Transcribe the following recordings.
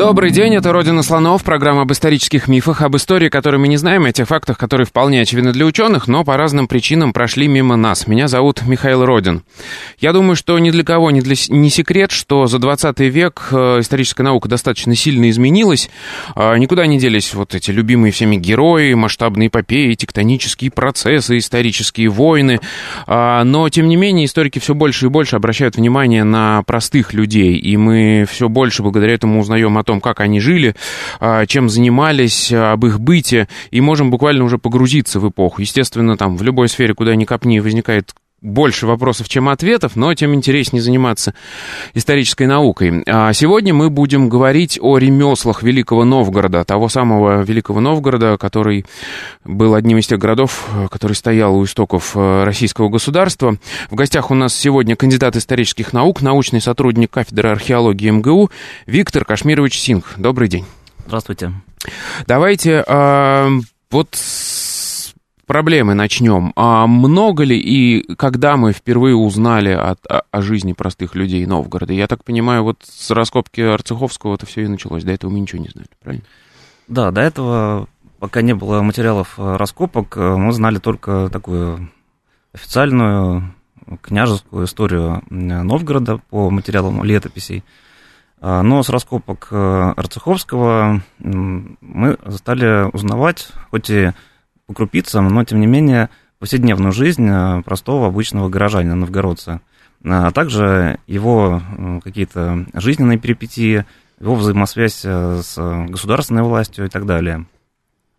Добрый день, это «Родина слонов», программа об исторических мифах, об истории, которую мы не знаем, о тех фактах, которые вполне очевидны для ученых, но по разным причинам прошли мимо нас. Меня зовут Михаил Родин. Я думаю, что ни для кого не, для, не секрет, что за 20 век э, историческая наука достаточно сильно изменилась. Э, никуда не делись вот эти любимые всеми герои, масштабные эпопеи, тектонические процессы, исторические войны. Э, но, тем не менее, историки все больше и больше обращают внимание на простых людей, и мы все больше благодаря этому узнаем о том, как они жили, а, чем занимались, об их быте, и можем буквально уже погрузиться в эпоху. Естественно, там в любой сфере, куда ни копни, возникает больше вопросов, чем ответов, но тем интереснее заниматься исторической наукой. А сегодня мы будем говорить о ремеслах Великого Новгорода, того самого Великого Новгорода, который был одним из тех городов, который стоял у истоков э, российского государства. В гостях у нас сегодня кандидат исторических наук, научный сотрудник кафедры археологии МГУ Виктор Кашмирович Синг. Добрый день. Здравствуйте. Давайте э, вот проблемы начнем. А много ли и когда мы впервые узнали о, о, о жизни простых людей Новгорода? Я так понимаю, вот с раскопки Арцеховского это все и началось. До этого мы ничего не знали, правильно? Да, до этого, пока не было материалов э, раскопок, э, мы знали только такую официальную княжескую историю Новгорода по материалам летописей. А, но с раскопок э, Арцеховского мы стали узнавать, хоть и по крупицам, но тем не менее повседневную жизнь э, простого обычного горожанина, новгородца, а также его э, какие-то жизненные перипетии, его взаимосвязь э, с государственной властью и так далее.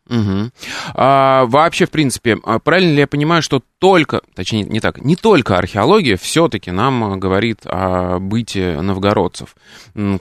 Угу. А, вообще, в принципе, а правильно ли я понимаю, что только, точнее, не так, не только археология все-таки нам говорит о быте новгородцев?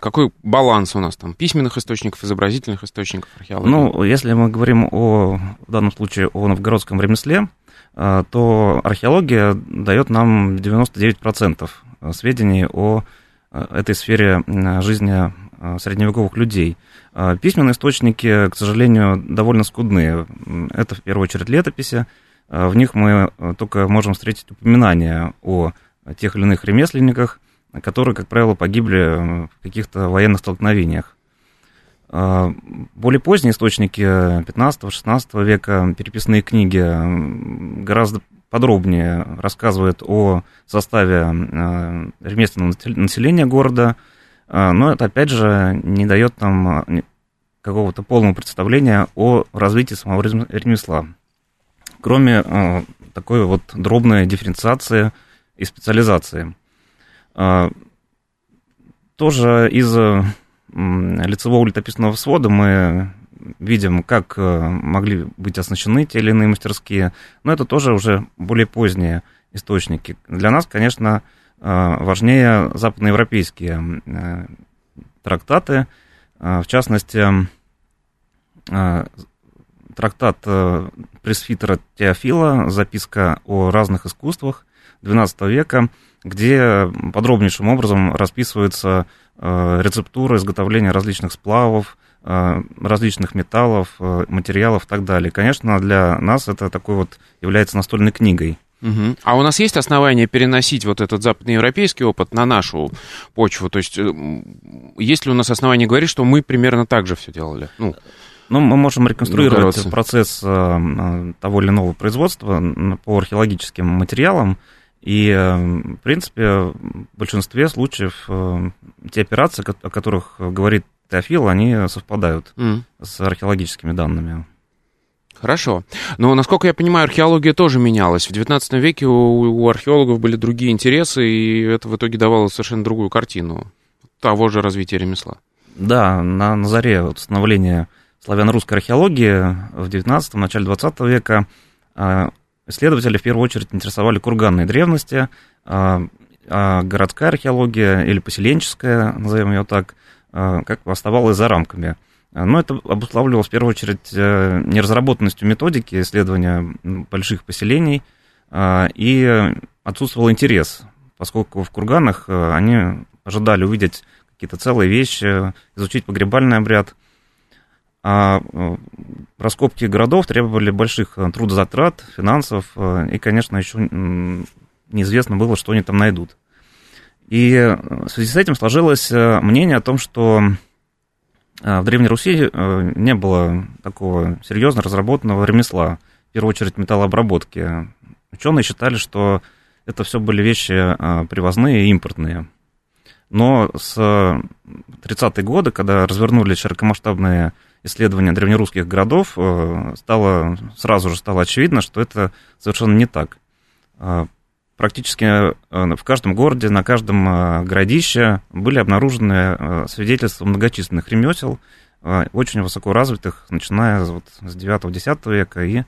Какой баланс у нас там? Письменных источников, изобразительных источников археологии? Ну, если мы говорим о, в данном случае о новгородском ремесле, а, то археология дает нам 99% сведений о а, этой сфере жизни средневековых людей – а, письменные источники, к сожалению, довольно скудные. Это в первую очередь летописи. А, в них мы только можем встретить упоминания о тех или иных ремесленниках, которые, как правило, погибли в каких-то военных столкновениях. Более поздние источники 15-16 века, переписные книги, гораздо подробнее рассказывают о составе ремесленного населения города – но это, опять же, не дает нам а, какого-то полного представления о развитии самого ремесла. Кроме а, такой вот дробной дифференциации и специализации. Тоже из лицевого летописного свода мы видим, как могли быть оснащены те или иные мастерские, но это тоже уже более поздние источники. Для нас, конечно, важнее западноевропейские э, трактаты, э, в частности, трактат пресвитера Теофила, записка о разных искусствах XII века, где подробнейшим образом расписывается рецептура изготовления различных сплавов, различных металлов, материалов и так далее. Конечно, для нас это такой вот является настольной книгой. Угу. А у нас есть основания переносить вот этот западноевропейский опыт на нашу почву? То есть э, есть ли у нас основания говорить, что мы примерно так же все делали? Ну, ну мы можем реконструировать процесс э, того или иного производства по археологическим материалам. И, э, в принципе, в большинстве случаев те операции, о которых говорит Теофил, они совпадают mm. с археологическими данными. Хорошо. Но, насколько я понимаю, археология тоже менялась. В XIX веке у, у археологов были другие интересы, и это в итоге давало совершенно другую картину того же развития ремесла. Да, на, на заре вот становления славяно-русской археологии в XIX, начале XX века а, исследователи в первую очередь интересовали курганные древности, а, а городская археология или поселенческая, назовем ее так, как оставалась за рамками – Но это обуславливалось в первую очередь неразработанностью методики исследования больших поселений и отсутствовал интерес, поскольку в курганах они ожидали увидеть какие-то целые вещи, изучить погребальный обряд. А раскопки городов требовали больших трудозатрат, финансов, и, конечно, еще неизвестно было, что они там найдут. И в связи с этим сложилось мнение о том, что в Древней Руси не было такого серьезно разработанного ремесла, в первую очередь металлообработки. Ученые считали, что это все были вещи привозные и импортные. Но с 30-е годы, когда развернулись широкомасштабные исследования древнерусских городов, стало, сразу же стало очевидно, что это совершенно не так практически э, в каждом городе, на каждом э, городище были обнаружены э, свидетельства многочисленных ремесел, очень высоко развитых, начиная вот с 9-10 века и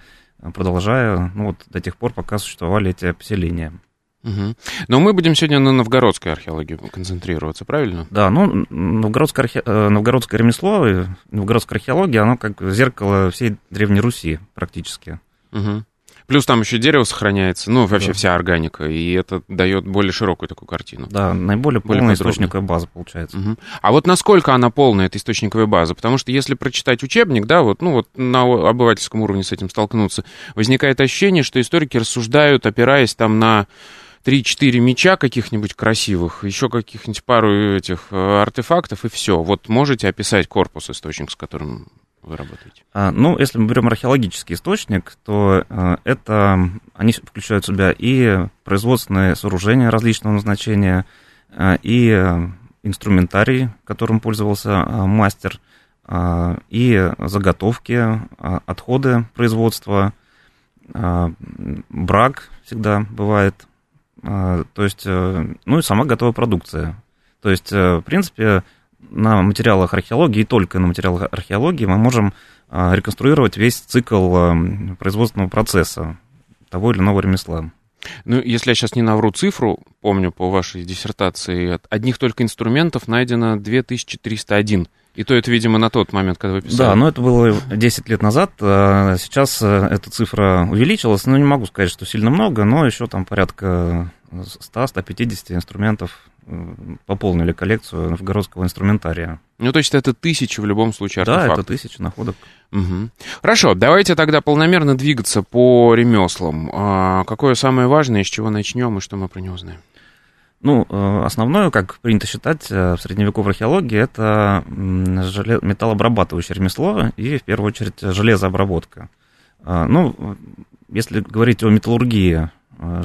продолжая ну, вот, до тех пор, пока существовали эти поселения. Угу. Но мы будем сегодня на новгородской археологии концентрироваться, правильно? Да, ну, новгородское, архе... новгородское ремесло, новгородская археология, оно как зеркало всей Древней Руси практически. Угу. Плюс там еще дерево сохраняется, ну, вообще да. вся органика, и это дает более широкую такую картину. Да, наиболее более полная источниковая база получается. Угу. А вот насколько она полная, эта источниковая база? Потому что если прочитать учебник, да, вот, ну, вот на обывательском уровне с этим столкнуться, возникает ощущение, что историки рассуждают, опираясь там на 3-4 меча каких-нибудь красивых, еще каких-нибудь пару этих э, артефактов, и все. Вот можете описать корпус источник, с которым вы работаете? А, ну, если мы берем археологический источник, то а, это они включают в себя и производственные сооружения различного назначения, а, и инструментарий, которым пользовался мастер, и заготовки, отходы производства, брак всегда бывает, то есть, э, ну и сама готовая продукция. То есть, э, в принципе, на материалах археологии и только на материалах археологии мы можем а, реконструировать весь цикл а, производственного процесса того или иного ремесла. Ну, если я сейчас не навру цифру, помню по вашей диссертации, от одних только инструментов найдено 2301. И то это, видимо, на тот момент, когда вы писали. Да, но это было 10 лет назад. А сейчас эта цифра увеличилась. Ну, не могу сказать, что сильно много, но еще там порядка 100-150 инструментов пополнили коллекцию новгородского инструментария. Ну, то есть это тысячи в любом случае артефактов. Да, это тысячи находок. Угу. Хорошо, давайте тогда полномерно двигаться по ремеслам. А какое самое важное, с чего начнем и что мы про него знаем? Ну, э, основное, как принято считать э, в средневековой археологии, это металлообрабатывающее ремесло и, в первую очередь, железообработка. А, ну, если говорить о металлургии э,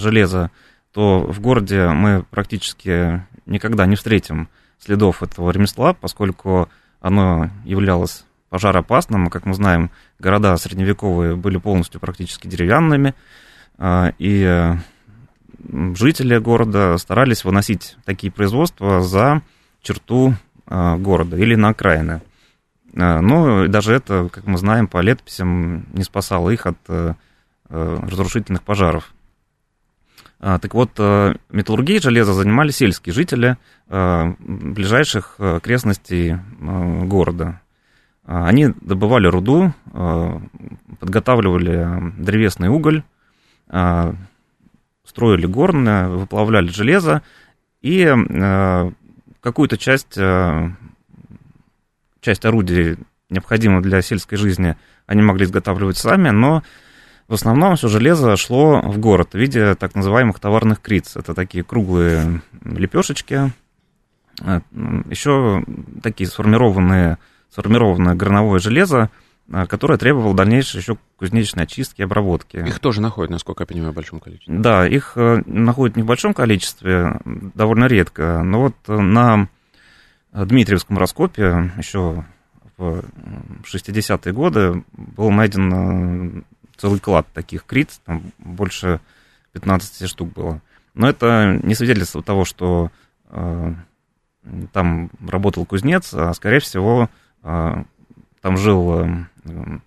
железа, то в городе мы практически никогда не встретим следов этого ремесла, поскольку оно являлось пожароопасным. Как мы знаем, города средневековые были полностью практически деревянными, а, и жители города старались выносить такие производства за черту а, города или на окраины. А, но даже это, как мы знаем, по летописям не спасало их от э, разрушительных пожаров. А, так вот, э, металлургией железа занимались сельские жители э, ближайших э, окрестностей города. А, они добывали руду, подготавливали древесный уголь, строили горны, выплавляли железо и какую-то часть, часть орудий, необходимых для сельской жизни, они могли изготавливать сами, но в основном все железо шло в город в виде так называемых товарных криц. Это такие круглые лепешечки, э, еще такие сформированные, сформированное горновое железо, э, которое требовало дальнейшей еще кузнечной очистки и обработки. Их тоже находят, насколько я понимаю, в большом количестве. Да, их э, находят не в большом количестве, довольно редко. Но вот на Дмитриевском раскопе еще в 60-е годы был найден целый клад таких криц, там больше 15 штук было. Но это не свидетельство того, что э, там работал кузнец, а скорее всего э, там жил э,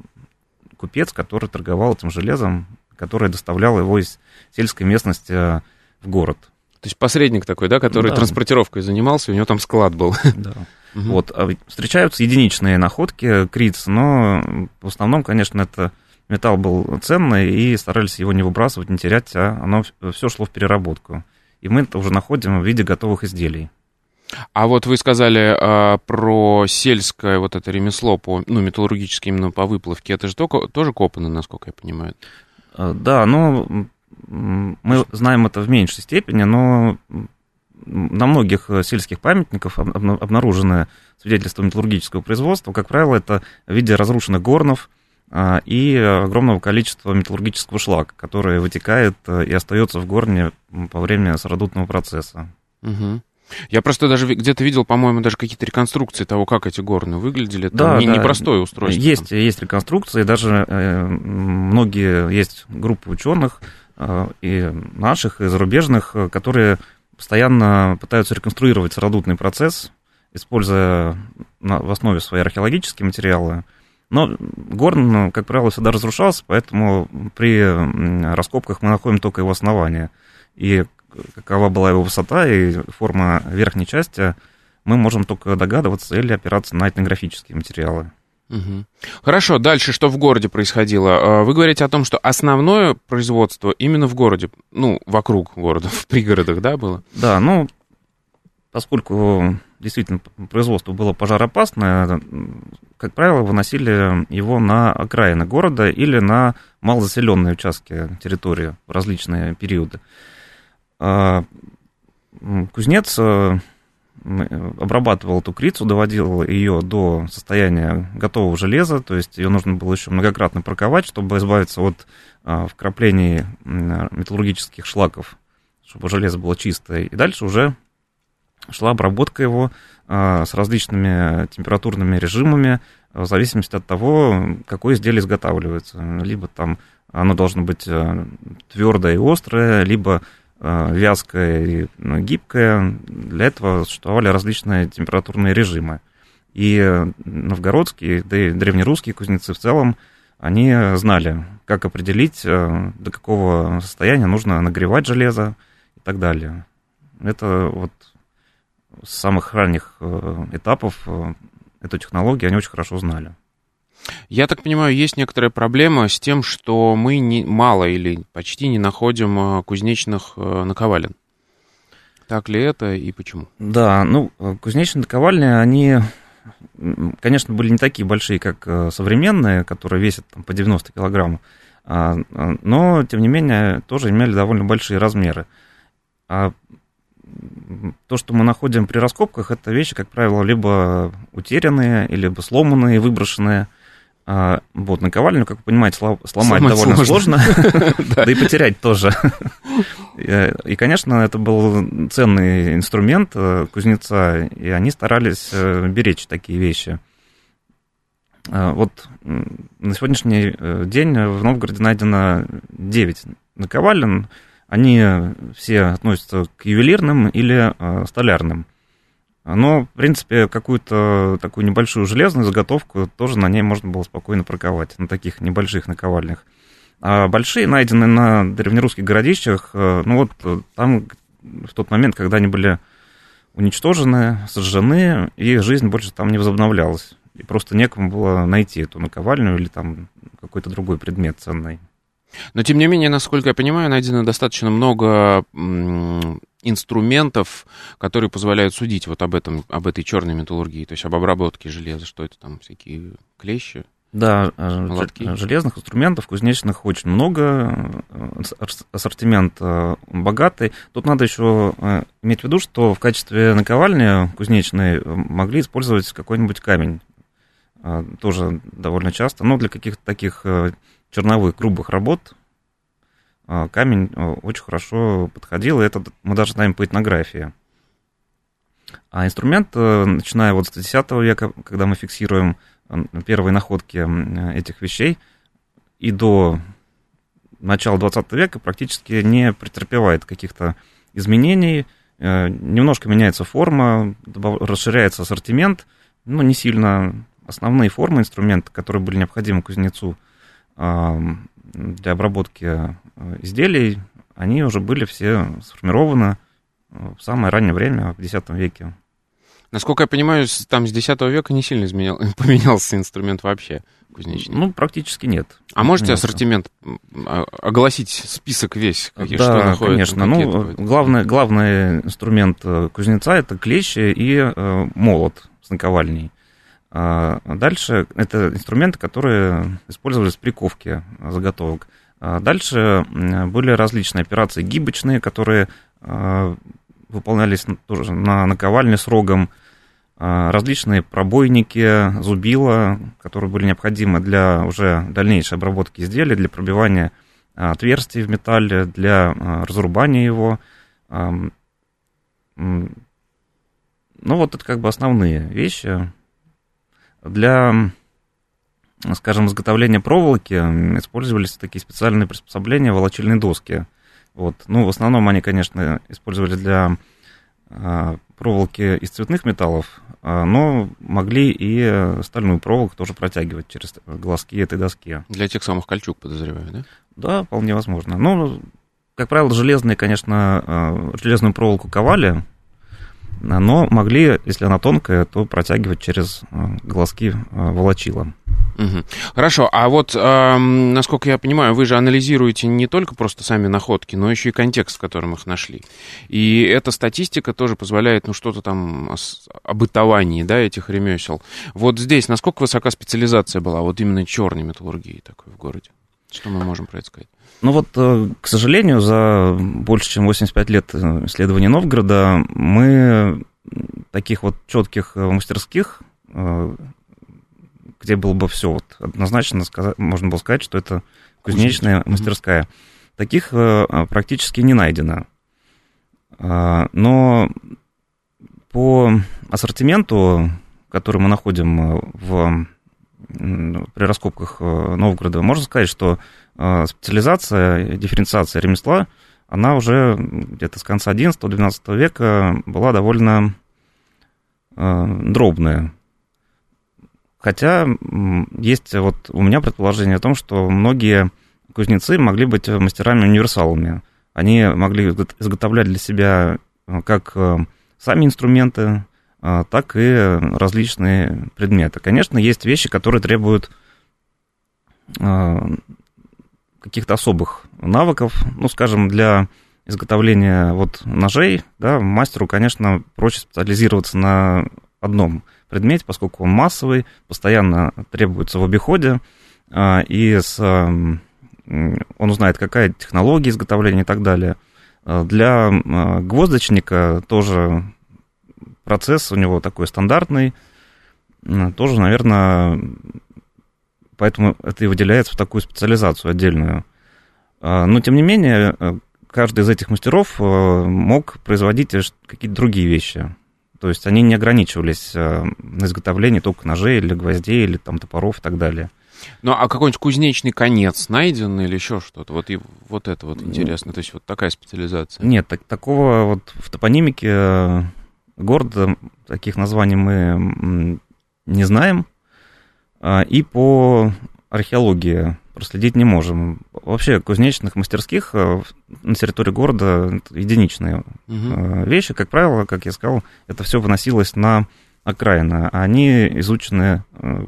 купец, который торговал этим железом, который доставлял его из сельской местности э, в город. То есть посредник такой, да, который да. транспортировкой занимался, у него там склад был. Да. Угу. Вот. А встречаются единичные находки криц, но в основном, конечно, это металл был ценный, и старались его не выбрасывать, не терять, а оно все шло в переработку. И мы это уже находим в виде готовых изделий. А вот вы сказали а, про сельское вот это ремесло, по, ну, металлургическое именно по выплавке. Это же только, тоже копано, насколько я понимаю. А, да, ну, мы знаем это в меньшей степени, но на многих сельских памятниках обнаружены свидетельства металлургического производства. Как правило, это в виде разрушенных горнов и огромного количества металлургического шлака, который вытекает и остается в горне во время сородутного процесса. Угу. Я просто даже где-то видел, по-моему, даже какие-то реконструкции того, как эти горны выглядели. Это да, не, да. непростое устройство. Есть, есть реконструкции, даже э, многие есть группы ученых э, и наших, и зарубежных, которые постоянно пытаются реконструировать сородутный процесс, используя на, в основе свои археологические материалы. Но горн, как правило, всегда разрушался, поэтому при раскопках мы находим только его основание. И какова была его высота и форма верхней части, мы можем только догадываться или опираться на этнографические материалы. Угу. Хорошо, дальше что в городе происходило? А, вы говорите о том, что основное производство именно в городе, ну, вокруг города, в пригородах, да, было? Да, ну, поскольку действительно производство было пожароопасное, как правило, выносили его на окраины города или на малозаселенные участки территории в различные периоды. А, кузнец э, обрабатывал эту крицу, доводил ее до состояния готового железа, то есть ее нужно было еще многократно проковать, чтобы избавиться от а, вкраплений металлургических шлаков, чтобы железо было чистое. И дальше уже шла обработка его а, с различными температурными режимами, в зависимости от того, какое изделие изготавливается. Либо там оно должно быть э, твердое и острое, либо Э, вязкая и ну, гибкая. Для этого существовали различные температурные режимы. И новгородские, да и древнерусские кузнецы в целом, они знали, как определить, э, до какого состояния нужно нагревать железо и так далее. Это вот с самых ранних э, этапов эту технологию они очень хорошо знали. Я так понимаю, есть некоторая проблема с тем, что мы не, мало или почти не находим э, кузнечных э, наковален. Так ли это и почему? Да, ну, э, кузнечные наковальни, они, конечно, были не такие большие, как современные, которые весят там, по 90 килограмм, а, а, но, тем не менее, тоже имели довольно большие размеры. То, что мы находим при раскопках, это вещи, как правило, либо утерянные, либо сломанные, выброшенные – а, вот, наковальню, как вы понимаете, сломать, сломать довольно сложно, да и потерять тоже. И, конечно, это был ценный инструмент э, кузнеца, и они старались э, беречь такие вещи. А, вот на сегодняшний э, день в Новгороде найдено 9 наковален. Они все относятся к ювелирным или столярным. Но, в принципе, какую-то такую небольшую железную заготовку тоже на ней можно было спокойно проковать, на таких небольших наковальнях. А большие, найденные на древнерусских городищах, э, ну вот э, там в тот момент, когда они были уничтожены, сожжены, и жизнь больше там не возобновлялась. И просто некому было найти эту наковальню или там какой-то другой предмет ценный. Но, тем не менее, насколько я понимаю, найдено достаточно много инструментов, которые позволяют судить вот об этом, об этой черной металлургии, то есть об обработке железа, что это там всякие клещи. Да, э, молотки. железных инструментов кузнечных очень много, э, ассортимент э, богатый. Тут надо еще иметь в виду, что в качестве наковальни кузнечной могли использовать какой-нибудь камень, тоже довольно часто, но для каких-то таких черновых грубых работ а, камень а, очень хорошо подходил, и это мы даже знаем по этнографии. А инструмент, э, начиная вот с X века, когда мы фиксируем э, первые находки этих вещей, и до начала 20 века практически не претерпевает каких-то изменений, э, немножко меняется форма, расширяется ассортимент, но не сильно. Основные формы инструмента, которые были необходимы кузнецу для обработки э, изделий, они уже были все сформированы э, в самое раннее время, в X веке. Насколько я понимаю, там с X века не сильно изменял, поменялся инструмент вообще кузнечный. Ну, практически нет. А можете ассортимент огласить список весь, какие, да, что находится? конечно. Ну, главный, главный инструмент э, кузнеца это клещи и э, молот с наковальней. А дальше это инструменты, которые использовались при ковке заготовок. А дальше были различные операции гибочные, которые э, выполнялись тоже на наковальне с рогом. А, различные пробойники, зубила, которые были необходимы для уже дальнейшей обработки изделия, для пробивания а, отверстий в металле, для а, разрубания его. Ну, вот это как бы основные вещи. Для, скажем, изготовления проволоки использовались такие специальные приспособления, волочильные доски. Вот. Ну, в основном они, конечно, использовали для проволоки из цветных металлов, а, но могли и стальную проволоку тоже протягивать через глазки этой доски. Для тех самых кольчуг, подозреваю, да? Да, вполне возможно. Ну, как правило, железные, конечно, а, железную проволоку ковали, но могли, если она тонкая, то протягивать через а, глазки волочила. Угу. Хорошо, а вот, э, насколько я понимаю, вы же анализируете не только просто сами находки, но еще и контекст, в котором их нашли. И эта статистика тоже позволяет, ну, что-то там о бытовании, да, этих ремесел. Вот здесь насколько высока специализация была, вот именно черной металлургии такой в городе? Что мы можем про это сказать? Ну вот, э, к сожалению, за больше чем 85 лет э, исследования Новгорода мы таких вот четких э, мастерских где было бы все вот однозначно сказать, можно было сказать, что это кузнечная мастерская. Таких практически не найдено. Но по ассортименту, который мы находим в, при раскопках Новгорода, можно сказать, что специализация, дифференциация ремесла, она уже где-то с конца 11-12 века была довольно дробная. Хотя есть вот у меня предположение о том, что многие кузнецы могли быть мастерами-универсалами. Они могли изготовлять для себя э, как сами инструменты, так и различные предметы. Конечно, есть вещи, которые требуют каких-то особых навыков. Ну, скажем, для изготовления вот ножей, да, мастеру, конечно, проще специализироваться на одном предмете, поскольку он массовый, постоянно требуется в обиходе, а, и с, он узнает, какая технология изготовления и так далее. А, для а, гвоздочника тоже процесс у него такой стандартный, тоже, наверное, поэтому это и выделяется в такую специализацию отдельную. Но, тем не менее, каждый из этих мастеров мог производить какие-то другие вещи. То есть они не ограничивались э, на изготовлении только ножей или гвоздей, или там топоров и так далее. Ну, а какой-нибудь кузнечный конец найден или еще что-то? Вот, и, вот это вот интересно, то есть вот такая специализация. Нет, так, такого вот в топонимике э, города таких названий мы не знаем. А, и по археологии проследить не можем. Вообще кузнечных мастерских э, на территории города единичные угу. вещи. Как правило, как я сказал, это все выносилось на окраины. А они изучены э,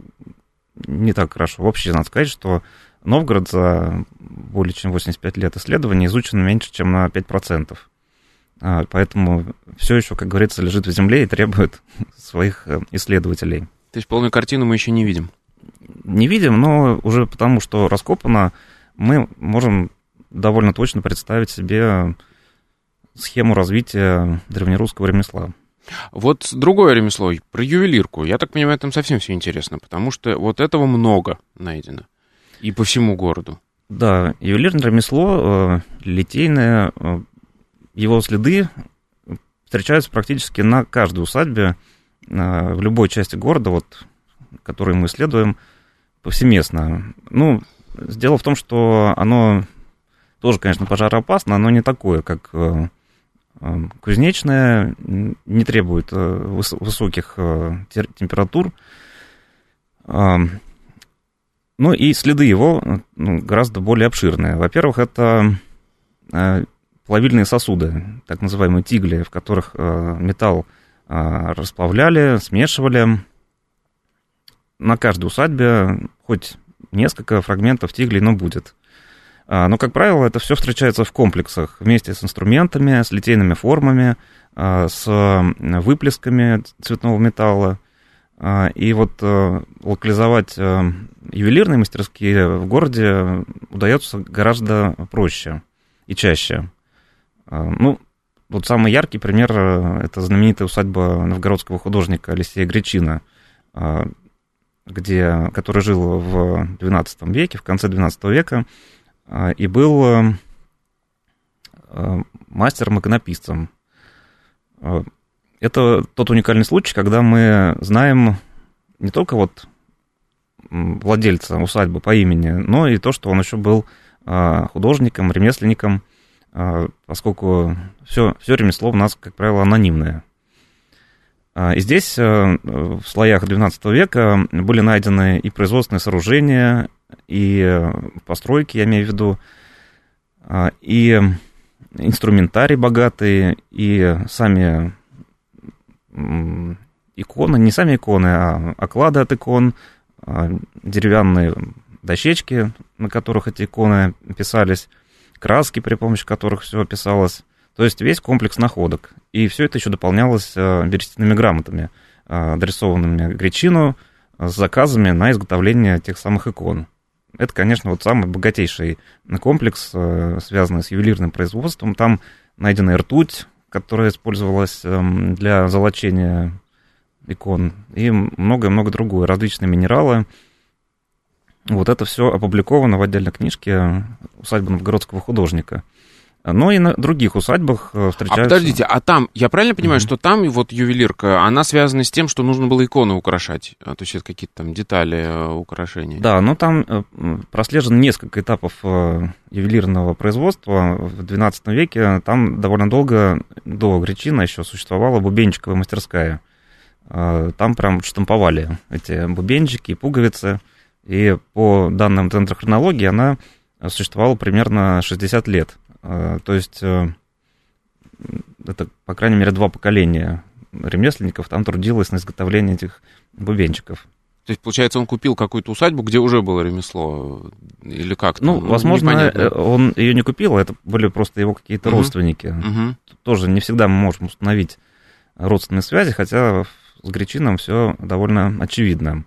не так хорошо. Вообще, надо сказать, что Новгород за более чем 85 лет исследований изучен меньше, чем на 5%. А, поэтому все еще, как говорится, лежит в земле и требует своих исследователей. То есть полную картину мы еще не видим? Не видим, но уже потому, что раскопано, мы можем довольно точно представить себе схему развития древнерусского ремесла. Вот другое ремесло, про ювелирку. Я так понимаю, там совсем все интересно, потому что вот этого много найдено. И по всему городу. Да, ювелирное ремесло, э, литейное, э, его следы встречаются практически на каждой усадьбе э, в любой части города, вот, который мы исследуем – повсеместно. Ну, дело в том, что оно тоже, конечно, пожароопасно, но не такое, как э, э, кузнечное, не требует э, высоких температур. Ну и следы его ну, гораздо более обширные. Во-первых, это плавильные сосуды, так называемые тигли, в которых металл расплавляли, смешивали. На каждой усадьбе хоть несколько фрагментов тиглей, но будет. Но, как правило, это все встречается в комплексах вместе с инструментами, с литейными формами, с выплесками цветного металла. И вот локализовать ювелирные мастерские в городе удается гораздо проще и чаще. Ну, вот самый яркий пример – это знаменитая усадьба новгородского художника Алексея Гречина, где, который жил в XII веке, в конце XII века, и был мастером-иконописцем. Это тот уникальный случай, когда мы знаем не только вот владельца усадьбы по имени, но и то, что он еще был художником, ремесленником, поскольку все, все ремесло у нас, как правило, анонимное. И здесь в слоях XII века были найдены и производственные сооружения, и постройки, я имею в виду, и инструментарий богатый, и сами иконы, не сами иконы, а оклады от икон, а, деревянные дощечки, на которых эти иконы писались, краски, при помощи которых все писалось. То есть весь комплекс находок. И все это еще дополнялось берестяными грамотами, а, адресованными Гречину, с заказами на изготовление тех самых икон. Это, конечно, вот самый богатейший комплекс, связанный с ювелирным производством. Там найдена ртуть, которая использовалась для золочения икон и многое-много другое, различные минералы. Вот это все опубликовано в отдельной книжке «Усадьба новгородского художника». Но и на других усадьбах э, встречаются... А подождите, а там, я правильно понимаю, mm-hmm. что там вот ювелирка, она связана с тем, что нужно было иконы украшать? А, то есть это какие-то там детали э, украшения? Да, но там э, прослежено несколько этапов ювелирного производства. В XII веке там довольно долго, до Гречина еще существовала бубенчиковая мастерская – а, там прям штамповали эти бубенчики, пуговицы. И по данным Центра хронологии она существовала примерно 60 лет. А, то есть э, это, по крайней мере, два поколения ремесленников там трудилось на изготовлении этих бубенчиков. То есть, получается, он купил какую-то усадьбу, где уже было ремесло, или как? Ну, ну, возможно, непонятно. он ее не купил, а это были просто его какие-то угу. родственники. Угу. Тоже не всегда мы можем установить родственные связи, хотя с Гречином все довольно очевидно.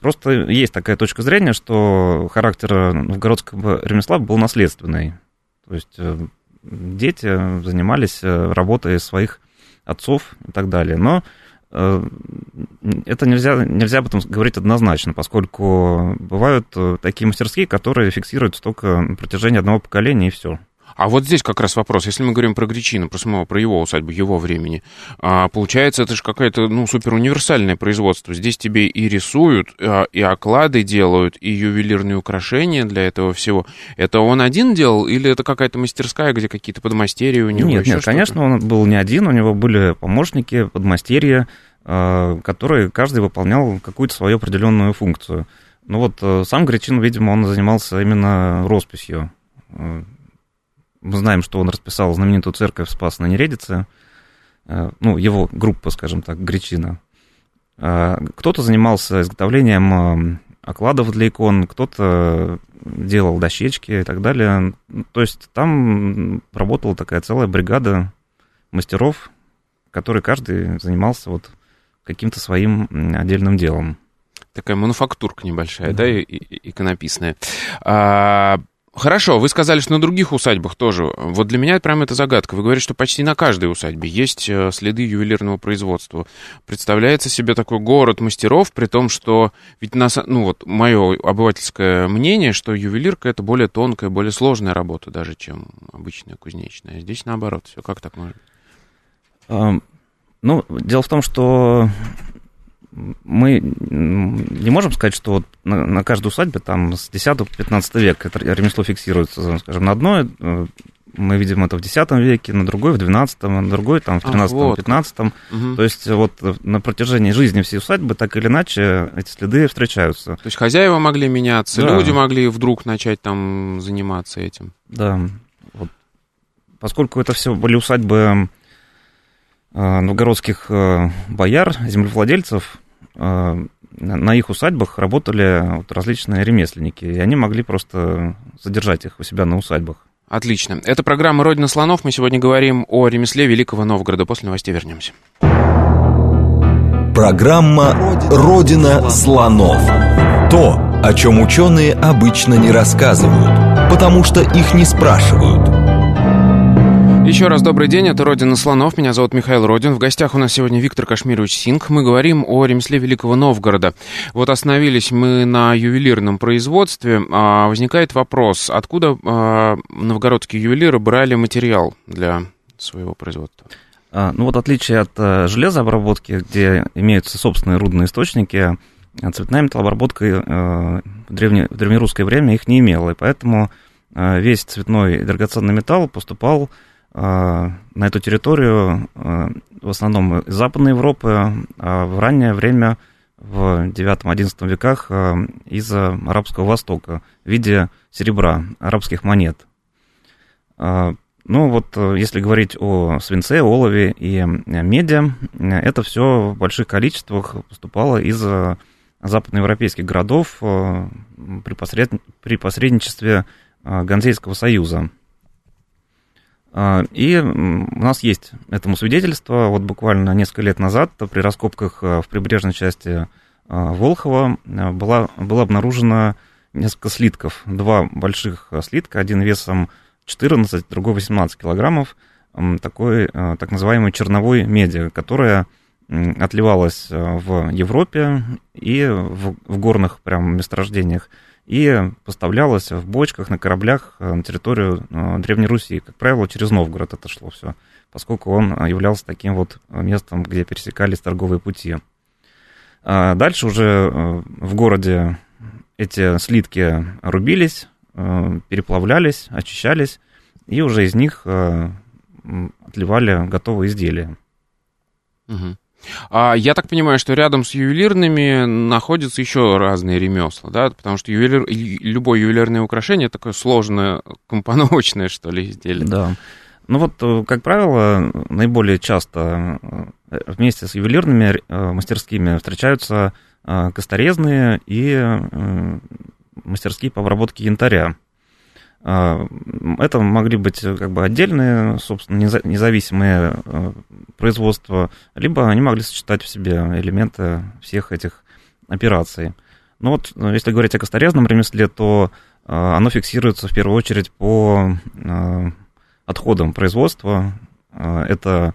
Просто есть такая точка зрения, что характер новгородского ремесла был наследственный. То есть э, дети занимались э, работой своих отцов и так далее. Но э, это нельзя, нельзя об этом говорить однозначно, поскольку бывают такие мастерские, которые фиксируются только на протяжении одного поколения и все. А вот здесь как раз вопрос. Если мы говорим про Гречину, про самого, про его усадьбу, его времени, а, получается, это же какое-то, ну, супер универсальное производство. Здесь тебе и рисуют, а, и оклады делают, и ювелирные украшения для этого всего. Это он один делал, или это какая-то мастерская, где какие-то подмастерья у него? Нет, нет, конечно, он был не один, у него были помощники, подмастерья, а, которые каждый выполнял какую-то свою определенную функцию. Ну вот э, сам Гречин, видимо, он занимался именно росписью э, мы знаем, что он расписал знаменитую церковь Спас на Нередице, э, ну, его группа, скажем так, Гречина. Э, кто-то занимался изготовлением э, окладов для икон, кто-то делал дощечки и так далее. То есть там работала такая целая бригада мастеров, которые каждый занимался вот каким-то своим отдельным делом. Такая мануфактурка небольшая, да, да и, и, иконописная. А, Хорошо, вы сказали, что на других усадьбах тоже. Вот для меня прям это загадка. Вы говорите, что почти на каждой усадьбе есть э, следы ювелирного производства. Представляется себе такой город мастеров, при том, что ведь нас, ну вот мое обывательское мнение, что ювелирка это более тонкая, более сложная работа даже, чем обычная кузнечная. Здесь наоборот, все как так может? Ну, дело в том, что мы не можем сказать, что вот на, на каждой усадьбе там с 10 по 15 века это ремесло фиксируется, скажем, на одной э, мы видим это в X веке, на другой в XII, на другой там в XIII, вот. XV. Угу. То есть вот на протяжении жизни всей усадьбы так или иначе эти следы встречаются. То есть хозяева могли меняться, да. люди могли вдруг начать там заниматься этим. Да. Вот. Поскольку это все были усадьбы новгородских бояр, землевладельцев, на их усадьбах работали вот различные ремесленники, и они могли просто задержать их у себя на усадьбах. Отлично. Это программа «Родина слонов». Мы сегодня говорим о ремесле Великого Новгорода. После новостей вернемся. Программа «Родина слонов». То, о чем ученые обычно не рассказывают, потому что их не спрашивают. Еще раз добрый день, это «Родина слонов», меня зовут Михаил Родин. В гостях у нас сегодня Виктор Кашмирович Синг. Мы говорим о ремесле Великого Новгорода. Вот остановились мы на ювелирном производстве. А, возникает вопрос, откуда а, новгородские ювелиры брали материал для своего производства? А, ну вот отличие от а, железообработки, где имеются собственные рудные источники, цветная металлообработка а, в, древне, в древнерусское время их не имела, и поэтому а, весь цветной драгоценный металл поступал а, на эту территорию а, в основном из Западной Европы, а в раннее время, в 9-11 веках, из Арабского Востока в виде серебра, арабских монет. Ну вот, если говорить о свинце, олове и меди, это все в больших количествах поступало из западноевропейских городов посред... при посредничестве Ганзейского союза. А, и у нас есть этому свидетельство. Вот буквально несколько лет назад при раскопках э, в прибрежной части а, Волхова э, была, было обнаружено несколько слитков. Два больших э, слитка, один весом 14, другой 18 килограммов, такой так называемой черновой меди, которая отливалась в Европе и в, в горных прям месторождениях и поставлялось в бочках на кораблях э, на территорию э, Древней Руси. Как правило, через Новгород это шло все, поскольку он э, являлся таким вот местом, где пересекались торговые пути. А дальше уже в городе эти слитки рубились, переплавлялись, очищались, и уже из них отливали готовые изделия. Угу. А я так понимаю, что рядом с ювелирными находятся еще разные ремесла, да, потому что ювелир, любое ювелирное украшение такое сложное, компоновочное, что ли, изделие. Да. Ну вот, э, как правило, наиболее часто э, вместе с ювелирными э, мастерскими встречаются косторезные и мастерские по обработке янтаря. А, это могли быть э, как бы отдельные, собственно, независимые э, производства, либо они могли сочетать в себе элементы всех этих операций. Но вот э, если говорить о косторезном ремесле, то оно фиксируется в первую очередь по отходам производства. Это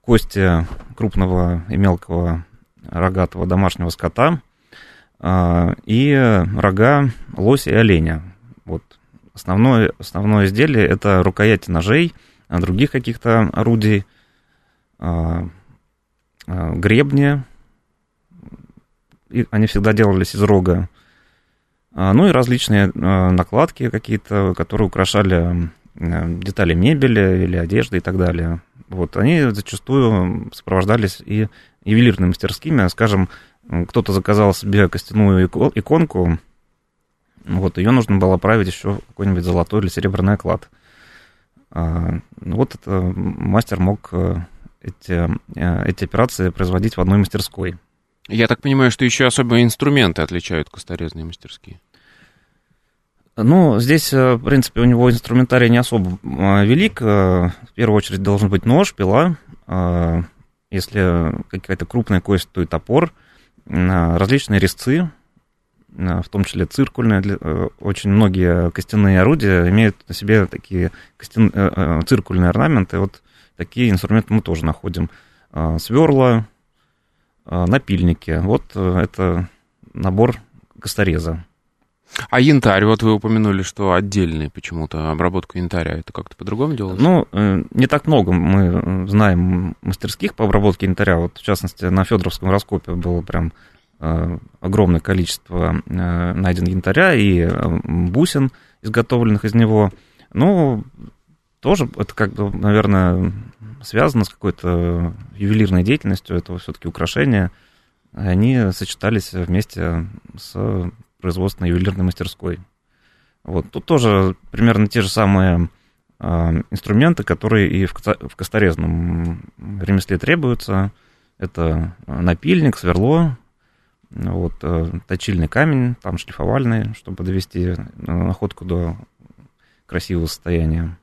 кости крупного и мелкого рогатого домашнего скота и рога лося и оленя. Вот Основное, основное изделие это рукояти ножей, а других каких-то орудий, а, а, гребни. И они всегда делались из рога. Ну и различные накладки какие-то, которые украшали детали мебели или одежды и так далее. Вот, они зачастую сопровождались и ювелирными мастерскими. Скажем, кто-то заказал себе костяную иконку, вот, ее нужно было править еще какой-нибудь золотой или серебряный оклад. А, ну, вот это мастер мог э, эти, э, эти операции производить в одной мастерской. Я так понимаю, что еще особо инструменты отличают косторезные мастерские. Ну, здесь, э, в принципе, у него инструментарий не особо велик. В первую очередь должен быть нож, пила. Если какая-то крупная кость, то и топор. Различные резцы, в том числе циркульные. Э, очень многие костяные орудия имеют на себе такие костян... Э, циркульные орнаменты. Вот такие инструменты мы тоже находим. Сверла, напильники. Вот это набор костореза. А янтарь, вот вы упомянули, что отдельный почему-то обработка янтаря, это как-то по-другому делается? Ну, не так много мы знаем мастерских по обработке янтаря. Вот, в частности, на Федоровском раскопе было прям Э, огромное количество э, найден янтаря и э, бусин, изготовленных из него. Ну, тоже это как бы, наверное, связано с какой-то ювелирной деятельностью, это все-таки украшения. Они сочетались вместе с производственной ювелирной мастерской. Вот. Тут тоже примерно те же самые инструменты, которые и в косторезном ремесле требуются. Это напильник, сверло, вот, точильный камень, там шлифовальный, чтобы довести находку до красивого состояния.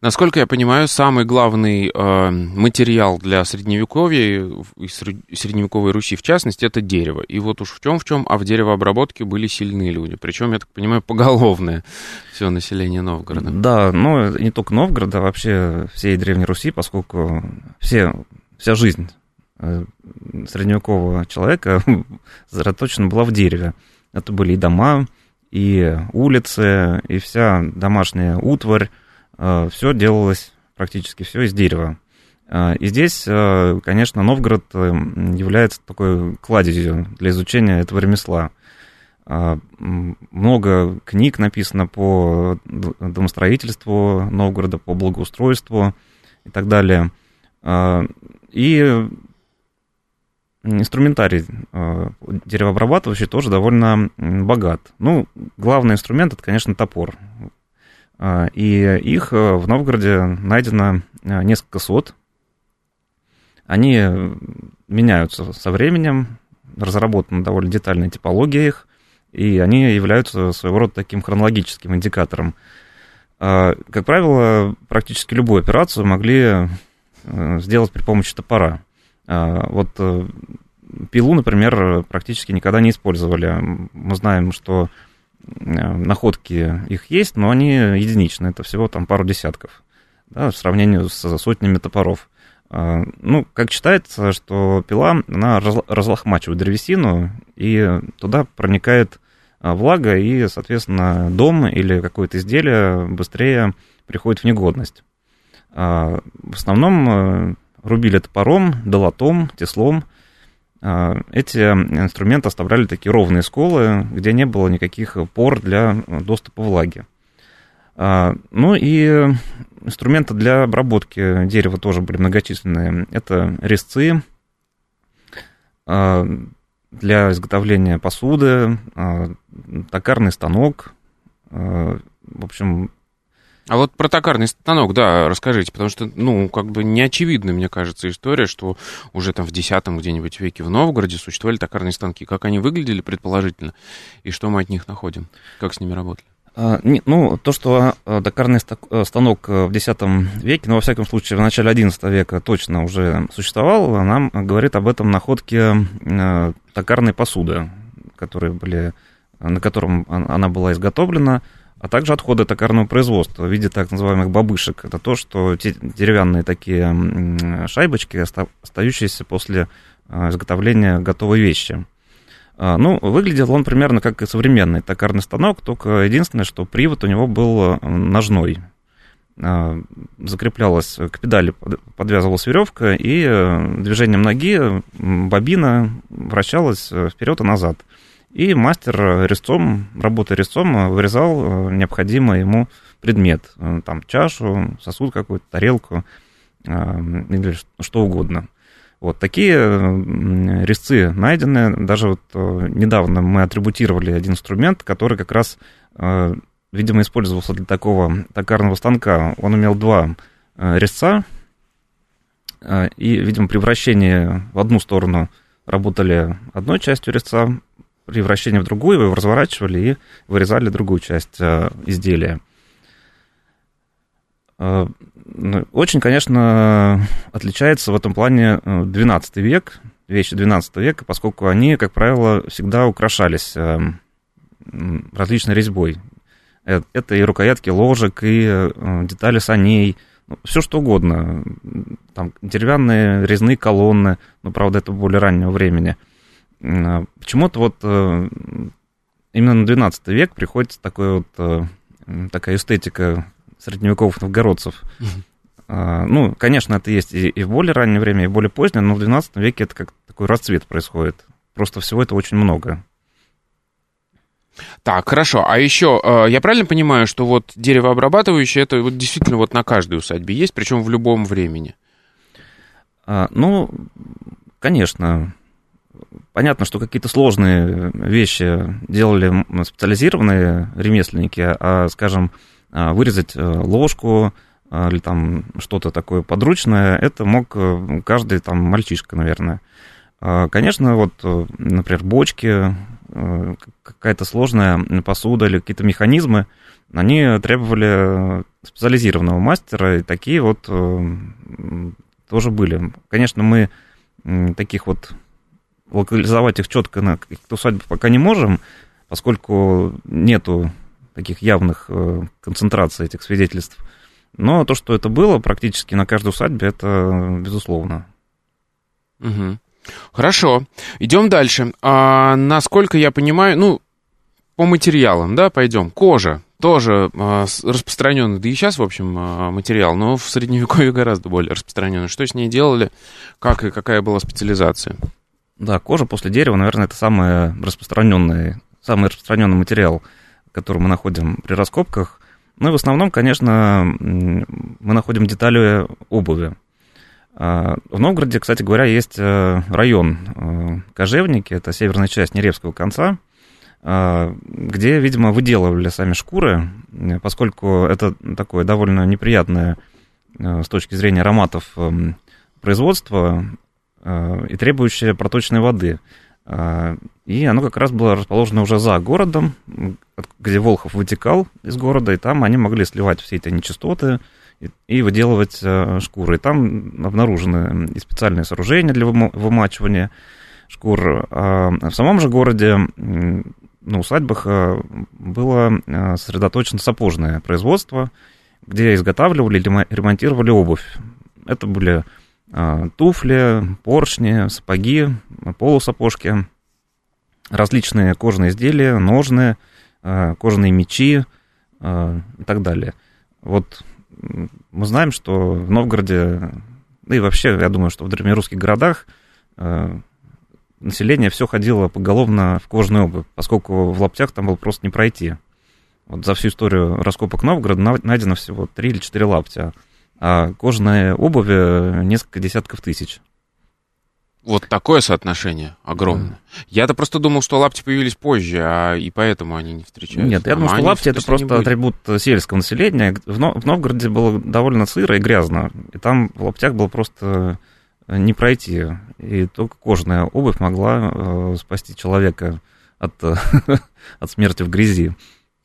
Насколько я понимаю, самый главный э, материал для средневековья и средневековой Руси в частности это дерево. И вот уж в чем в чем, а в деревообработке были сильные люди. Причем, я так понимаю, поголовное все население Новгорода. Да, ну не только Новгорода, а вообще всей Древней Руси, поскольку все, вся жизнь э, средневекового человека заточена была в дереве. Это были и дома, и улицы, и вся домашняя утварь Э, все делалось практически все из дерева. Э, и здесь, э, конечно, Новгород является такой кладезью для изучения этого ремесла. Много книг написано по домостроительству Новгорода, по благоустройству и так далее. И инструментарий деревообрабатывающий тоже довольно богат. Ну, главный инструмент это, конечно, топор. А, и их э, в Новгороде найдено э, несколько сот. Они меняются со временем, разработана довольно детальная типология их, и они являются своего рода таким хронологическим индикатором. Как правило, практически любую операцию могли э, сделать при помощи топора. А, вот пилу, например, практически никогда не использовали. Мы знаем, что Э, находки их есть, но они единичные, это всего там пару десятков, да, в сравнении с сотнями топоров. А, ну, как считается, что пила, она разлохмачивает древесину, и туда проникает а, влага, и, соответственно, дом или какое-то изделие быстрее приходит в негодность. В основном э, рубили топором, долотом, теслом – а, эти инструменты оставляли такие ровные сколы, где не было никаких пор для доступа влаги. А, ну и инструменты для обработки дерева тоже были многочисленные. Это резцы а, для изготовления посуды, токарный станок, в общем, а вот про токарный станок, да, расскажите, потому что, ну, как бы неочевидна, мне кажется, история, что уже там в десятом где-нибудь веке в Новгороде существовали токарные станки. Как они выглядели предположительно, и что мы от них находим, как с ними работали? А, ну, то, что а, токарный э, станок э, в X веке, ну, во всяком случае, в начале XI века точно уже существовал, нам говорит об этом находке э, токарной посуды, которые были, на котором она была изготовлена а также отходы токарного производства в виде так называемых бабышек. Это то, что те деревянные такие шайбочки, остающиеся после а, изготовления готовой вещи. А, ну, выглядел он примерно как и современный токарный станок, только единственное, что привод у него был ножной. А, закреплялась к педали, подвязывалась веревка, и э, движением ноги бобина вращалась э, вперед и назад. И мастер резцом, работая резцом, вырезал э, необходимый ему предмет. Э, там чашу, сосуд какую-то, тарелку э, или что угодно. Вот такие резцы найдены. Даже вот недавно мы атрибутировали один инструмент, который как раз, видимо, использовался для такого токарного станка. Он имел два резца, и, видимо, при вращении в одну сторону работали одной частью резца, при вращении в другую его разворачивали и вырезали другую часть э, изделия. Э, ну, очень, конечно, отличается в этом плане 12 э, век, вещи 12 века, поскольку они, как правило, всегда украшались различной резьбой. Это и рукоятки ложек, и детали саней, ну, все что угодно. Там деревянные резные колонны, но, правда, это более раннего времени – почему-то вот э, именно на 12 век приходится такой вот, э, такая эстетика средневековых новгородцев. Mm-hmm. Ну, конечно, это есть и в более раннее время, и в более позднее, но в 12 веке это как такой расцвет происходит. Просто всего это очень много. Так, хорошо. А еще, э, я правильно понимаю, что вот деревообрабатывающее, это вот действительно вот на каждой усадьбе есть, причем в любом времени? А, ну, конечно. Понятно, что какие-то сложные вещи делали специализированные ремесленники, а, скажем, вырезать ложку или там что-то такое подручное, это мог каждый там мальчишка, наверное. Конечно, вот, например, бочки, какая-то сложная посуда или какие-то механизмы, они требовали специализированного мастера, и такие вот тоже были. Конечно, мы таких вот локализовать их четко на каких-то усадьбах пока не можем, поскольку нету таких явных э, концентраций этих свидетельств. Но то, что это было практически на каждой усадьбе, это безусловно. Угу. Хорошо. Идем дальше. А, насколько я понимаю, ну, по материалам, да, пойдем. Кожа тоже а, распространенный, да и сейчас, в общем, а, материал, но в средневековье гораздо более распространенный. Что с ней делали, как и какая была специализация? Да, кожа после дерева, наверное, это самый распространенный, самый распространенный материал, который мы находим при раскопках. Ну и в основном, конечно, мы находим детали обуви. А, в Новгороде, кстати говоря, есть э, район э, Кожевники, это северная часть Неревского конца, а, где, видимо, выделывали сами шкуры, поскольку это такое довольно неприятное э, с точки зрения ароматов эм, производство и требующее проточной воды. А, и оно как раз было расположено уже за городом, где Волхов вытекал из города, и там они могли сливать все эти нечистоты, и выделывать э, шкуры. И там обнаружены и специальные сооружения для вымачивания шкур. А в самом же городе на усадьбах было сосредоточено сапожное производство, где изготавливали ремонтировали обувь. Это были туфли, поршни, сапоги, полусапожки, различные кожаные изделия, ножны, кожаные мечи и так далее. Вот мы знаем, что в Новгороде, да и вообще, я думаю, что в древнерусских городах население все ходило поголовно в кожаную обувь, поскольку в лаптях там было просто не пройти. Вот за всю историю раскопок Новгорода найдено всего три или четыре лаптя, а кожаные обуви несколько десятков тысяч. Вот такое соотношение огромное. Mm. Я-то просто думал, что лапти появились позже, а и поэтому они не встречаются. Нет, я думаю, что лапти это просто атрибут сельского населения. В, в Новгороде было довольно сыро и грязно, и там в лаптях было просто не пройти. И только кожаная обувь могла э, спасти человека от, от смерти в грязи.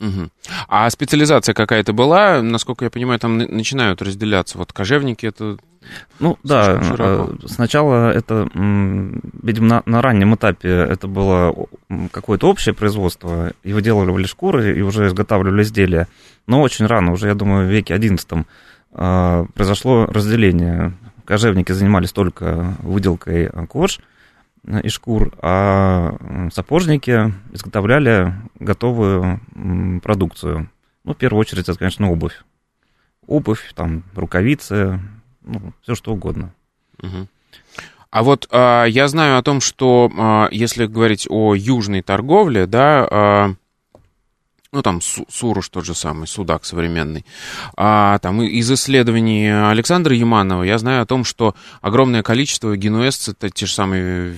Угу. А специализация какая-то была, насколько я понимаю, там начинают разделяться. Вот кожевники это. Ну да, широко. Э, сначала это, видимо, на, на раннем этапе это было какое-то общее производство, и выделывали шкуры, и уже изготавливали изделия. Но очень рано, уже, я думаю, в веке XI э, произошло разделение. Кожевники занимались только выделкой кож, из шкур, а сапожники изготовляли готовую продукцию. Ну, в первую очередь, это, конечно, обувь. Обувь, там, рукавицы, ну, все что угодно. Угу. А вот а, я знаю о том, что а, если говорить о южной торговле, да, а, ну, там, Суруш тот же самый, Судак современный. А там из исследований Александра Яманова я знаю о том, что огромное количество генуэзцы, это те же самые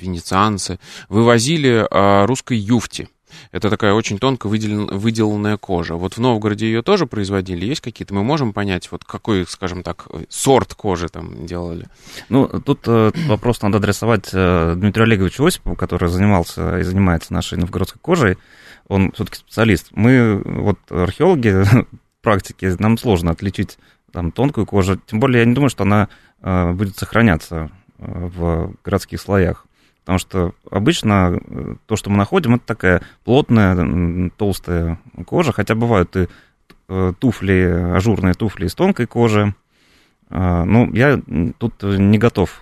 венецианцы, вывозили а, русской юфти. Это такая очень тонко выделанная кожа. Вот в Новгороде ее тоже производили. Есть какие-то? Мы можем понять, вот какой, скажем так, сорт кожи там делали? Ну, тут э, вопрос надо адресовать э, Дмитрию Олеговичу Осипову, который занимался и занимается нашей новгородской кожей он все-таки специалист. Мы, вот археологи практики, нам сложно отличить там тонкую кожу, тем более я не думаю, что она э, будет сохраняться э, в городских слоях. Потому что обычно э, то, что мы находим, это такая плотная, толстая кожа, хотя бывают и э, туфли, ажурные туфли из тонкой кожи. Ну, я тут не готов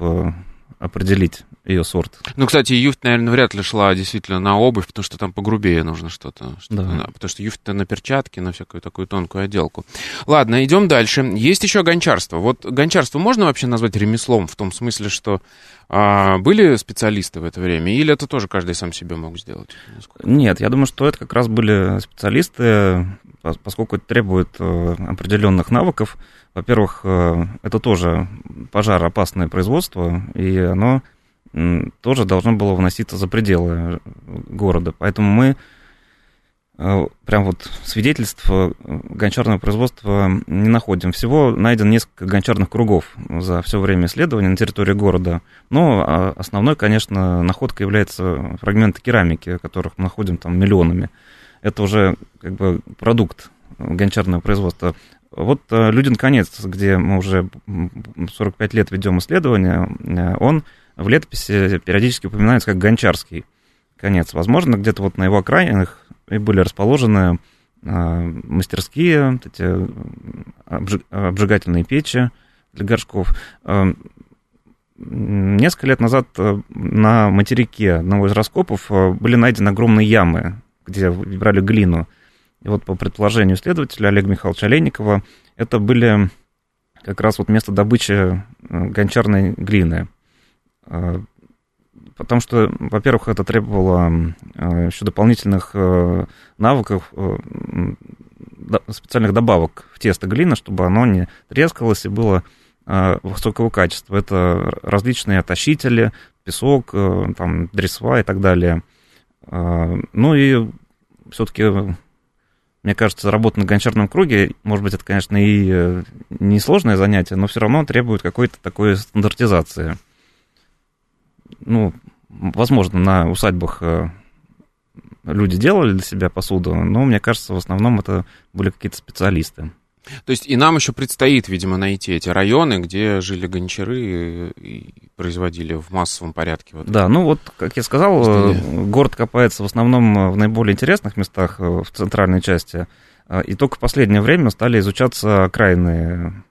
определить ее сорт. Ну, кстати, юфт, наверное, вряд ли шла действительно на обувь, потому что там погрубее нужно что-то. Что да. Потому что юфт на перчатки, на всякую такую тонкую отделку. Ладно, идем дальше. Есть еще гончарство. Вот гончарство можно вообще назвать ремеслом в том смысле, что а, были специалисты в это время, или это тоже каждый сам себе мог сделать? Нет, я думаю, что это как раз были специалисты, поскольку это требует э, определенных навыков. Во-первых, э, это тоже пожароопасное производство, и оно тоже должно было вноситься за пределы города. Поэтому мы Э, прям вот свидетельств э, гончарного производства не находим. Всего найдено несколько гончарных кругов за все время исследования на территории города. Но а, основной, конечно, находкой является фрагменты керамики, которых мы находим там миллионами. Это уже как бы продукт гончарного производства. Вот э, Людин конец, где мы уже 45 лет ведем исследования, он в летописи периодически упоминается как гончарский конец. Возможно, где-то вот на его окраинах и были расположены а, мастерские, эти обжигательные печи для горшков. Несколько лет назад на материке одного из раскопов были найдены огромные ямы, где брали глину. И вот по предположению исследователя Олега Михайловича Олейникова, это были как раз вот место добычи гончарной глины потому что, во-первых, это требовало э, еще дополнительных э, навыков, э, специальных добавок в тесто глины, чтобы оно не трескалось и было высокого качества. Это различные отощители, песок, там, дресва и так далее. Ну и все-таки, мне кажется, работа на гончарном круге, может быть, это, конечно, и несложное занятие, но все равно требует какой-то такой стандартизации ну, возможно, на усадьбах э, люди делали для себя посуду, но мне кажется, в основном это были какие-то специалисты. То есть и нам еще предстоит, видимо, найти эти районы, где жили гончары и производили в массовом порядке. Вот да, ну вот, как я сказал. Э, город копается в основном в наиболее интересных местах э, в центральной части, и только в последнее время стали изучаться окраины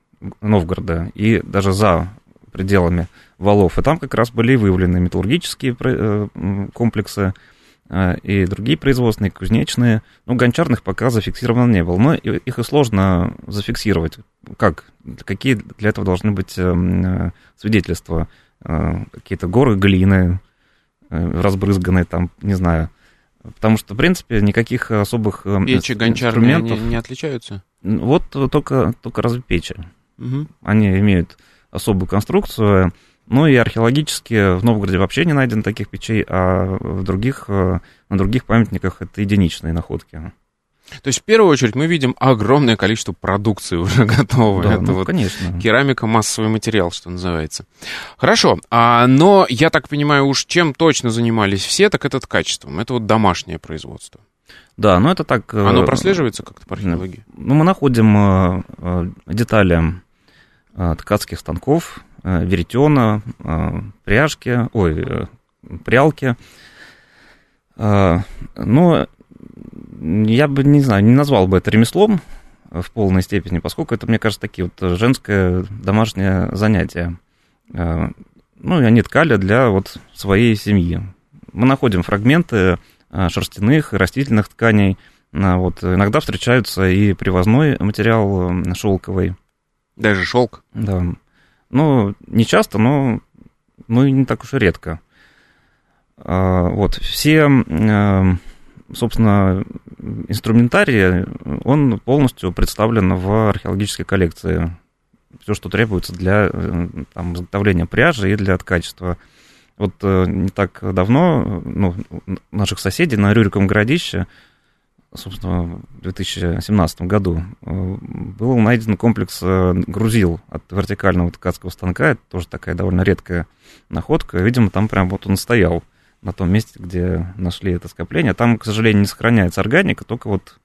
Новгорода и даже за пределами валов. И там как раз были выявлены металлургические э, комплексы э, и другие производственные, кузнечные. Но гончарных пока зафиксировано не было. Но их и сложно зафиксировать. Как? Какие для этого должны быть э, свидетельства? Какие-то горы глины, разбрызганные там, не знаю. Потому что, в принципе, никаких особых Печи гончарные не, не отличаются? Вот только, только разве печи. Угу. Они имеют особую конструкцию. Ну и археологически в Новгороде вообще не найдено таких печей, а в других, э, на других памятниках это единичные находки. То есть, в первую очередь, мы видим огромное количество продукции уже готовой. Да, это ну, вот конечно. Керамика, массовый материал, что называется. Хорошо, а, но я так понимаю, уж чем точно занимались все, так это качеством. Это вот домашнее производство. Да, но это так... Э, Оно прослеживается как-то по археологии? Ну, мы находим э, детали ткацких станков, веретена, э, пряжки, ой, э, прялки. Но я бы, не знаю, не назвал бы это ремеслом в полной степени, поскольку это, мне кажется, такие вот женское домашнее занятие. Ну, и они ткали для вот своей семьи. Мы находим фрагменты шерстяных и растительных тканей. Вот, иногда встречаются и привозной материал шелковый. Даже шелк? Да. Ну, не часто, но ну, не так уж и редко. А, вот, все, э, собственно, инструментарий, он полностью представлен в археологической коллекции. Все, что требуется для э, там, изготовления пряжи и для ткачества. Вот э, не так давно ну, наших соседей на Рюриковом городище собственно, в 2017 году э, был найден комплекс э, грузил от вертикального ткацкого станка. Это тоже такая довольно редкая находка. Видимо, там прям вот он стоял на том месте, где нашли это скопление. Там, к сожалению, не сохраняется органика, только вот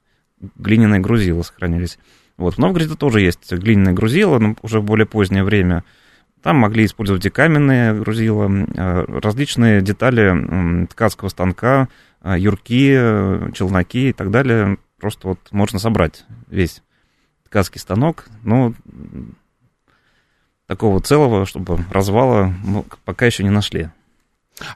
глиняные грузила сохранились. Вот, в Новгороде тоже есть глиняные грузила, но уже в более позднее время. Там могли использовать и каменные грузила, э, различные детали ткацкого станка, юрки, челноки и так далее. Просто вот можно собрать весь ткацкий станок, но такого целого, чтобы развала, ну, пока еще не нашли.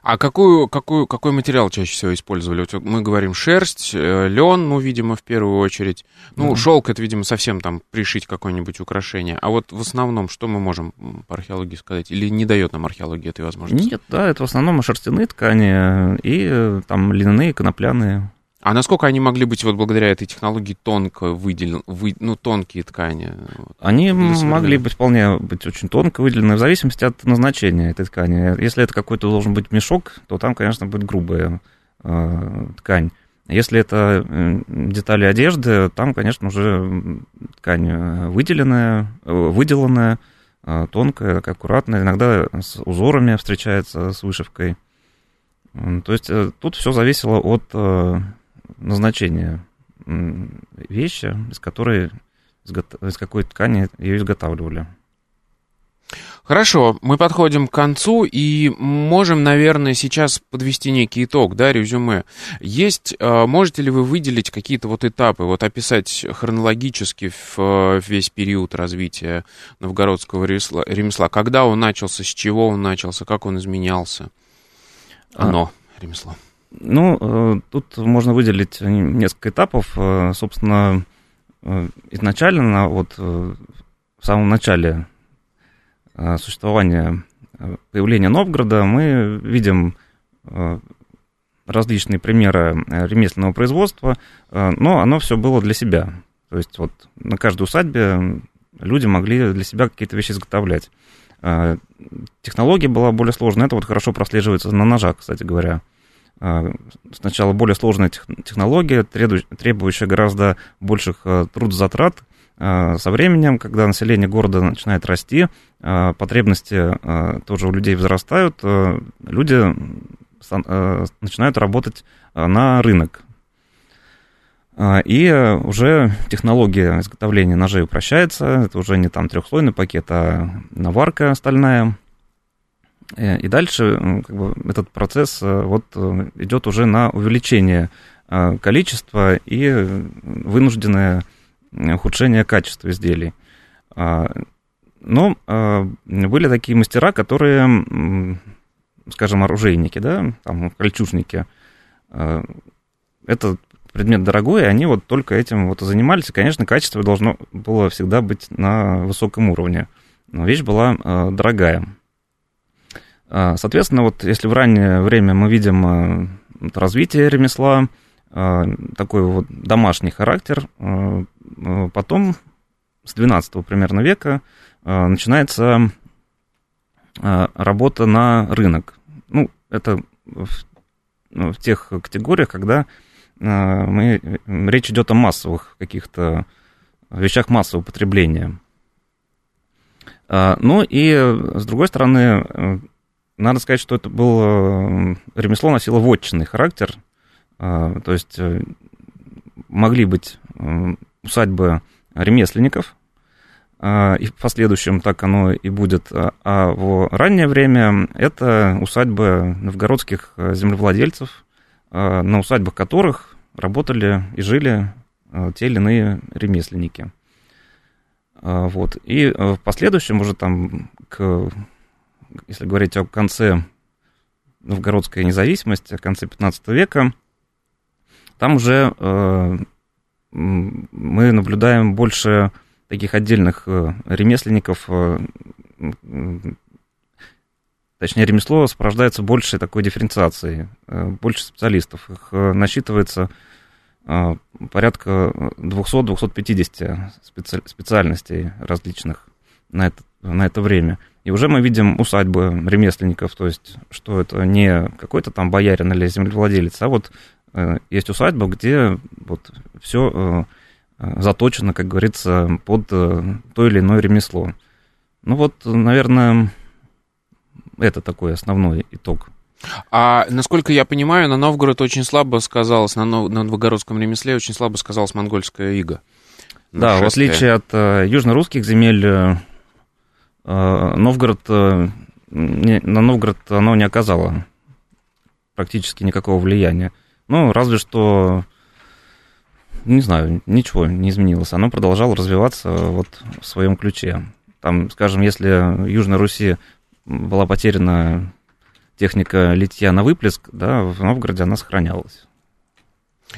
А какую, какую, какой материал чаще всего использовали? Вот мы говорим шерсть, э, лен, ну, видимо, в первую очередь. Ну, mm-hmm. шелк это, видимо, совсем там пришить какое-нибудь украшение. А вот в основном, что мы можем по археологии сказать? Или не дает нам археология этой возможности? Нет, да, это в основном шерстяные ткани и э, там льняные, конопляные. А насколько они могли быть вот благодаря этой технологии тонко выделены, вы, ну, тонкие ткани? Они могли быть вполне быть очень тонко выделены в зависимости от назначения этой ткани. Если это какой-то должен быть мешок, то там, конечно, будет грубая э, ткань. Если это детали одежды, там, конечно, уже ткань выделенная, выделанная, тонкая, аккуратная, иногда с узорами встречается, с вышивкой. То есть тут все зависело от назначения вещи, из которой, из какой ткани ее изготавливали. Хорошо, мы подходим к концу и можем, наверное, сейчас подвести некий итог, да, резюме. Есть, а, можете ли вы выделить какие-то вот этапы, вот описать хронологически в весь период развития новгородского ремесла? Когда он начался, с чего он начался, как он изменялся? А. Оно, а, ремесло. Ну, э, тут можно выделить несколько этапов. Э, собственно, э, изначально, вот в самом начале существования, появления Новгорода, мы видим различные примеры ремесленного производства, но оно все было для себя. То есть вот на каждой усадьбе люди могли для себя какие-то вещи изготовлять. Технология была более сложная, это вот хорошо прослеживается на ножах, кстати говоря. А, сначала более сложная технология, требующая гораздо больших а, трудозатрат. А, со временем, когда население города начинает расти, потребности тоже у людей возрастают, люди начинают работать на рынок. И уже технология изготовления ножей упрощается. Это уже не там трехслойный пакет, а наварка стальная. Э, и дальше как бы, этот процесс э, вот, э, идет уже на увеличение количества и вынужденное ухудшение качества изделий. А, но были такие мастера, которые, скажем, оружейники, да, там, кольчужники. Это предмет дорогой, и они вот только этим вот и занимались. И, конечно, качество должно было всегда быть на высоком уровне. Но вещь была дорогая. А, соответственно, вот если в раннее время мы видим а, развитие ремесла, а, такой вот домашний характер, потом с 12 примерно века начинается работа на рынок. Ну, это в, ну, в тех категориях, когда мы, речь идет о массовых каких-то вещах массового потребления. Ну и, с другой стороны, надо сказать, что это было ремесло носило вотчинный характер, а, то есть э, могли быть э, усадьбы ремесленников, и в последующем так оно и будет. А, а в раннее время это усадьбы новгородских землевладельцев, на усадьбах которых работали и жили те или иные ремесленники. Вот. И в последующем уже там к если говорить о конце новгородской независимости, о конце 15 века, там уже э, мы наблюдаем больше таких отдельных э, ремесленников, э, точнее, ремесло сопровождается больше такой дифференциацией, э, больше специалистов. Их насчитывается порядка 200-250 специ- специальностей различных на это, на это время – и уже мы видим усадьбы ремесленников, то есть, что это не какой-то там боярин или землевладелец, а вот э, есть усадьба, где вот все э, э, заточено, как говорится, под э, то или иное ремесло. Ну вот, наверное, это такой основной итог. А насколько я понимаю, на Новгород очень слабо сказалось, на, Нов- на новгородском ремесле очень слабо сказалась монгольская ига. Да, в отличие от э, южно-русских земель, Э, Новгород, э, на Новгород оно не оказало практически никакого влияния. Ну, разве что, не знаю, ничего не изменилось. Оно продолжало развиваться вот в своем ключе. Там, скажем, если Южной Руси была потеряна техника литья на выплеск, да, в Новгороде она сохранялась.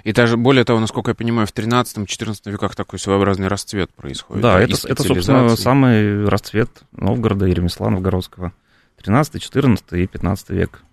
И даже, более того, насколько я понимаю, в 13-14 веках такой своеобразный расцвет происходит. Да, это, это, собственно, самый расцвет Новгорода и ремесла новгородского. 13, 14 и 15 век.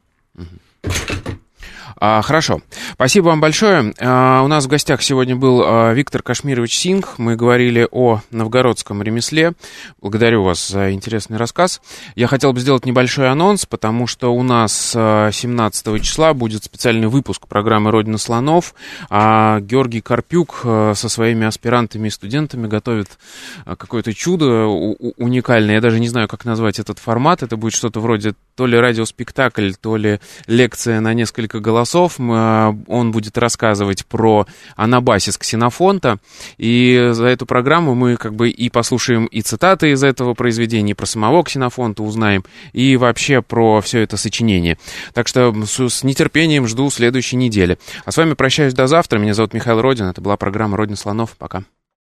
А, хорошо. Спасибо вам большое. А, у нас в гостях сегодня был а, Виктор Кашмирович Синг. Мы говорили о новгородском ремесле. Благодарю вас за интересный рассказ. Я хотел бы сделать небольшой анонс, потому что у нас 17 а, числа будет специальный выпуск программы «Родина слонов». Георгий Карпюк со своими аспирантами и студентами готовит какое-то чудо уникальное. Я даже не знаю, как назвать этот формат. Это будет что-то вроде то ли радиоспектакль, то ли лекция на несколько голосов. А, он будет рассказывать про анабасис ксенофонта. И за эту программу мы как бы и послушаем и цитаты из этого произведения, и про самого ксенофонта узнаем, и вообще про все это сочинение. Так что с нетерпением жду следующей недели. А с вами прощаюсь до завтра. Меня зовут Михаил Родин. Это была программа «Родина слонов». Пока.